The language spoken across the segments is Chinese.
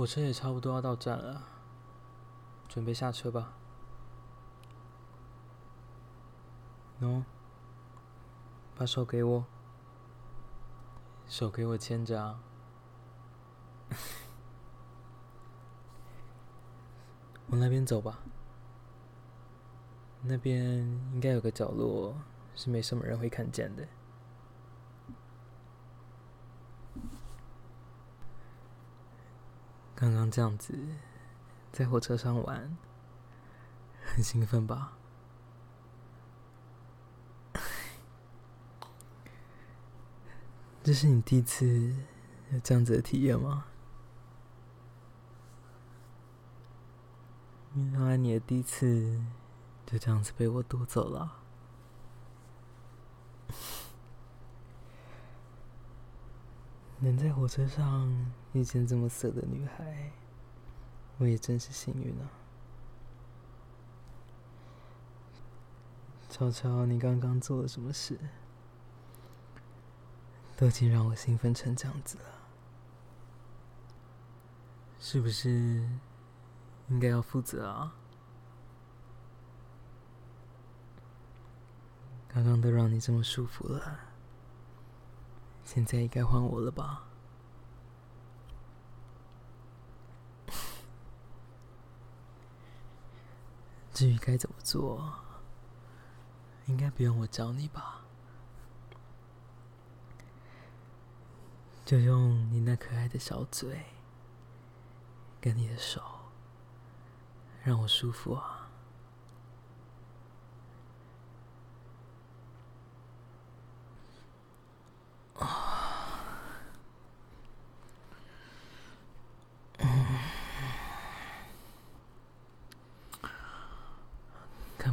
火车也差不多要到站了，准备下车吧。喏，把手给我，手给我牵着啊。往那边走吧，那边应该有个角落是没什么人会看见的。刚刚这样子在火车上玩，很兴奋吧？这是你第一次有这样子的体验吗？原来你的第一次就这样子被我夺走了。能在火车上遇见这么色的女孩，我也真是幸运啊！瞧瞧你刚刚做了什么事，都已经让我兴奋成这样子了，是不是应该要负责啊？刚刚都让你这么舒服了。现在该换我了吧？至于该怎么做，应该不用我教你吧？就用你那可爱的小嘴，跟你的手，让我舒服啊！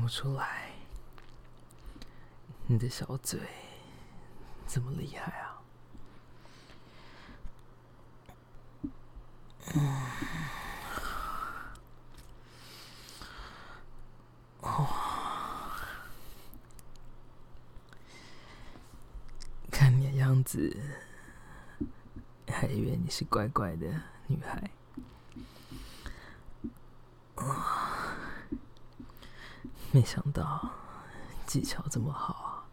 不出来，你的小嘴这么厉害啊！嗯，哦，看你的样子，还以为你是乖乖的女孩。没想到技巧这么好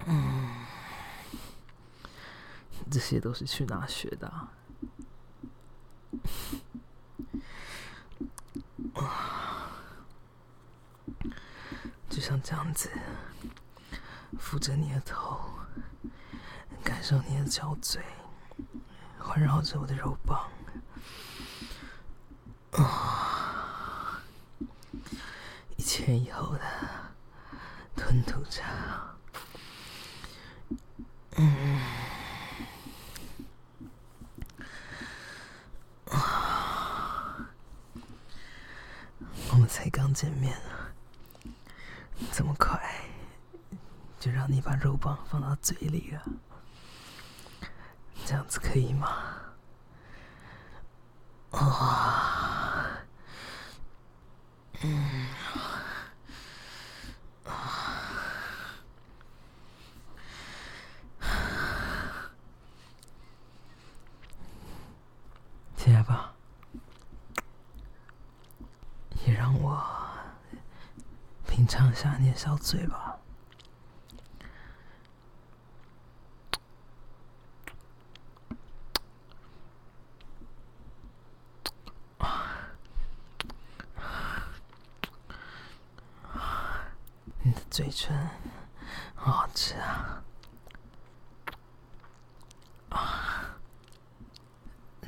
啊！嗯，这些都是去哪学的啊？就像这样子，扶着你的头，感受你的小嘴，环绕着我的肉棒。啊前以后的吞吐着，嗯，啊，我们才刚见面啊，这么快就让你把肉棒放到嘴里了，这样子可以吗？啊，嗯。尝下你的小嘴巴，你的嘴唇好好吃！啊，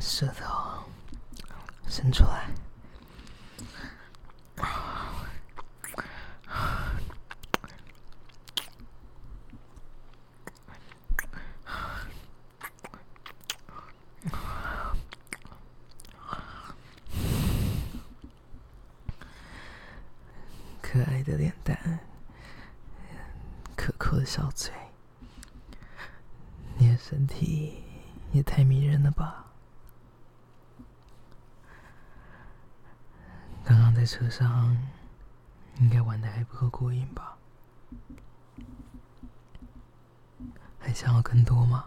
舌头伸出来。小嘴，你的身体也太迷人了吧。刚刚在车上应该玩的还不够过瘾吧？还想要更多吗？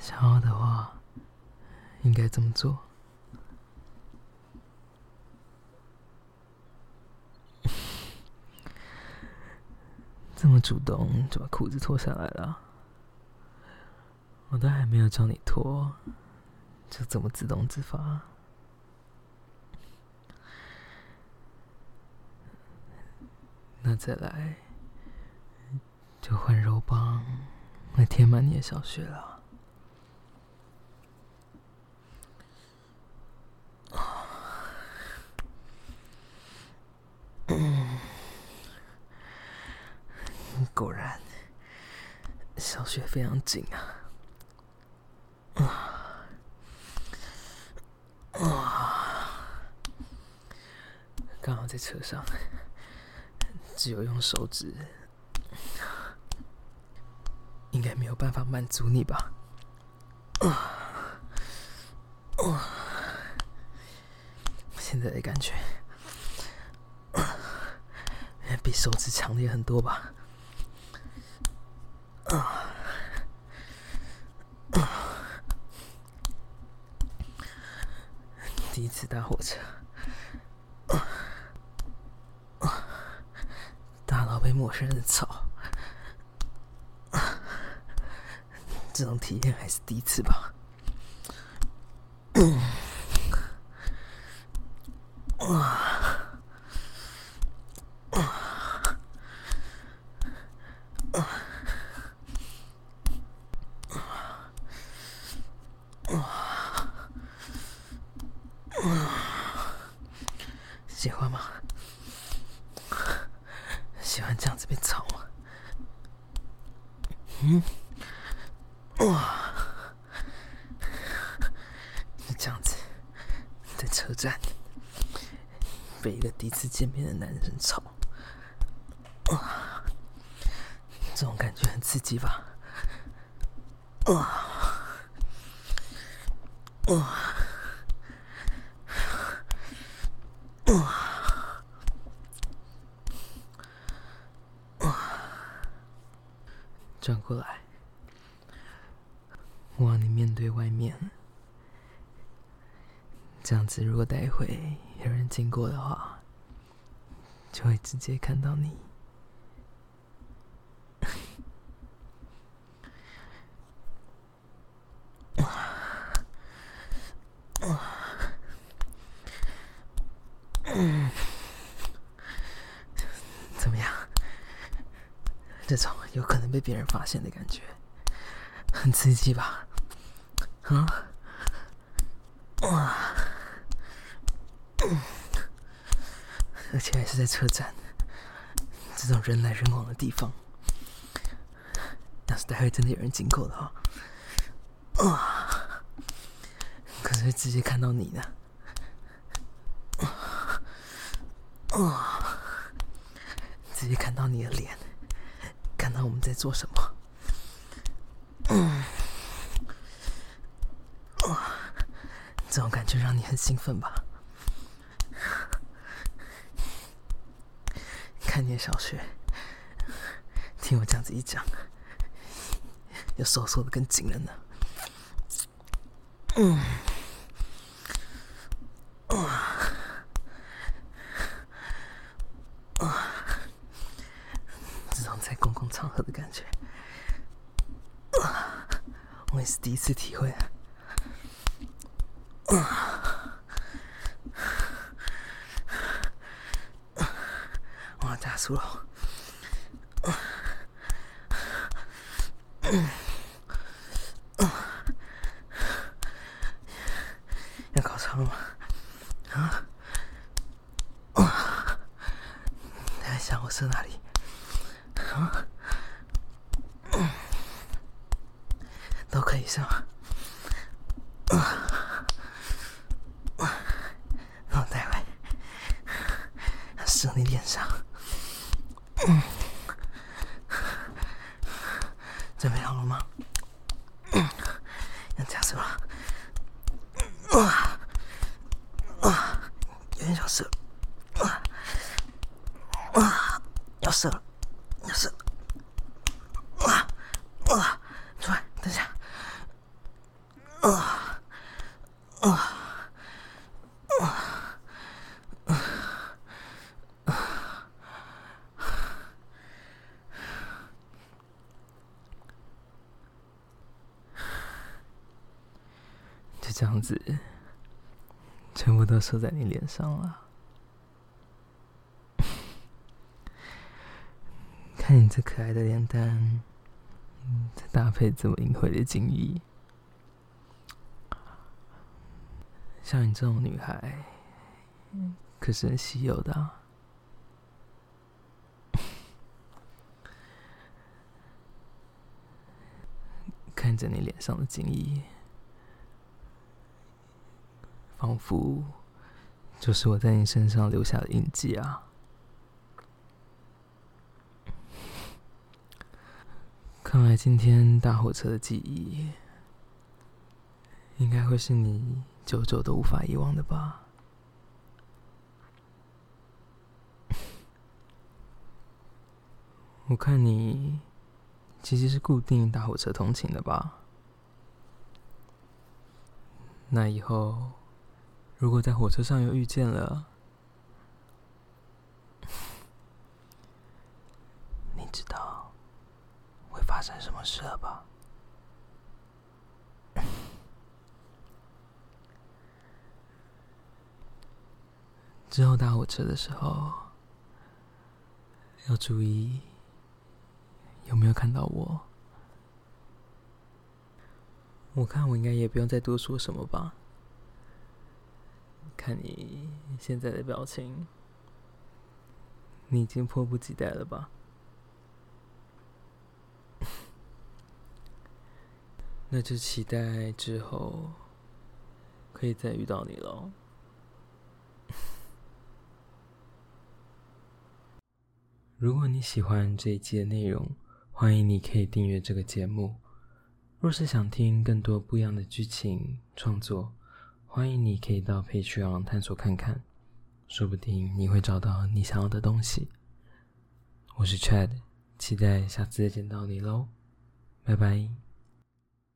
想要的话应该怎么做？主动就把裤子脱下来了，我都还没有叫你脱，就这么自动自发。那再来，就换肉棒来填满你的小穴了。嗯，果然，小穴非常紧啊。啊，刚好在车上。只有用手指，应该没有办法满足你吧？啊，现在的感觉比手指强烈很多吧？啊，第一次搭火车。被陌生人吵，这种体验还是第一次吧。嗯，啊，啊，啊，啊，喜欢吗？喜欢这样子被操吗？嗯，哇！你这样子在车站被一个第一次见面的男人操，哇！这种感觉很刺激吧？哇！哇！转过来，我让你面对外面，这样子，如果待会有人经过的话，就会直接看到你。嗯，怎么样？这种。有可能被别人发现的感觉，很刺激吧？啊，哇，而且还是在车站，这种人来人往的地方。要是待会真的有人经过的话，啊，可是会直接看到你的，啊，直接看到你的脸。看到我们在做什么？嗯，哇，这种感觉让你很兴奋吧？看见小穴，听我这样子一讲，又收缩的更紧了呢。嗯，啊，啊，这种在公共。场合的感觉，我也是第一次体会啊！要加速了，要高潮了吗？啊？你在想我射哪里？啊？都可以是吗那我待会射你脸上。嗯，准备好了吗？嗯，要加速了。哇，哇，有点想射。哇，哇，要射了，要射了。哇，哇。这样子，全部都射在你脸上了。看你这可爱的脸蛋，再搭配这么淫秽的精液，像你这种女孩，可是很稀有的。看着你脸上的精液，仿佛就是我在你身上留下的印记啊！看来今天搭火车的记忆，应该会是你久久都无法遗忘的吧？我看你。其实是固定搭火车通勤的吧？那以后如果在火车上又遇见了，你知道会发生什么事了吧？之后搭火车的时候要注意。有没有看到我？我看我应该也不用再多说什么吧。看你现在的表情，你已经迫不及待了吧？那就期待之后可以再遇到你喽。如果你喜欢这一期的内容，欢迎你可以订阅这个节目。若是想听更多不一样的剧情创作，欢迎你可以到 Patreon 探索看看，说不定你会找到你想要的东西。我是 Chad，期待下次再见到你喽，拜拜。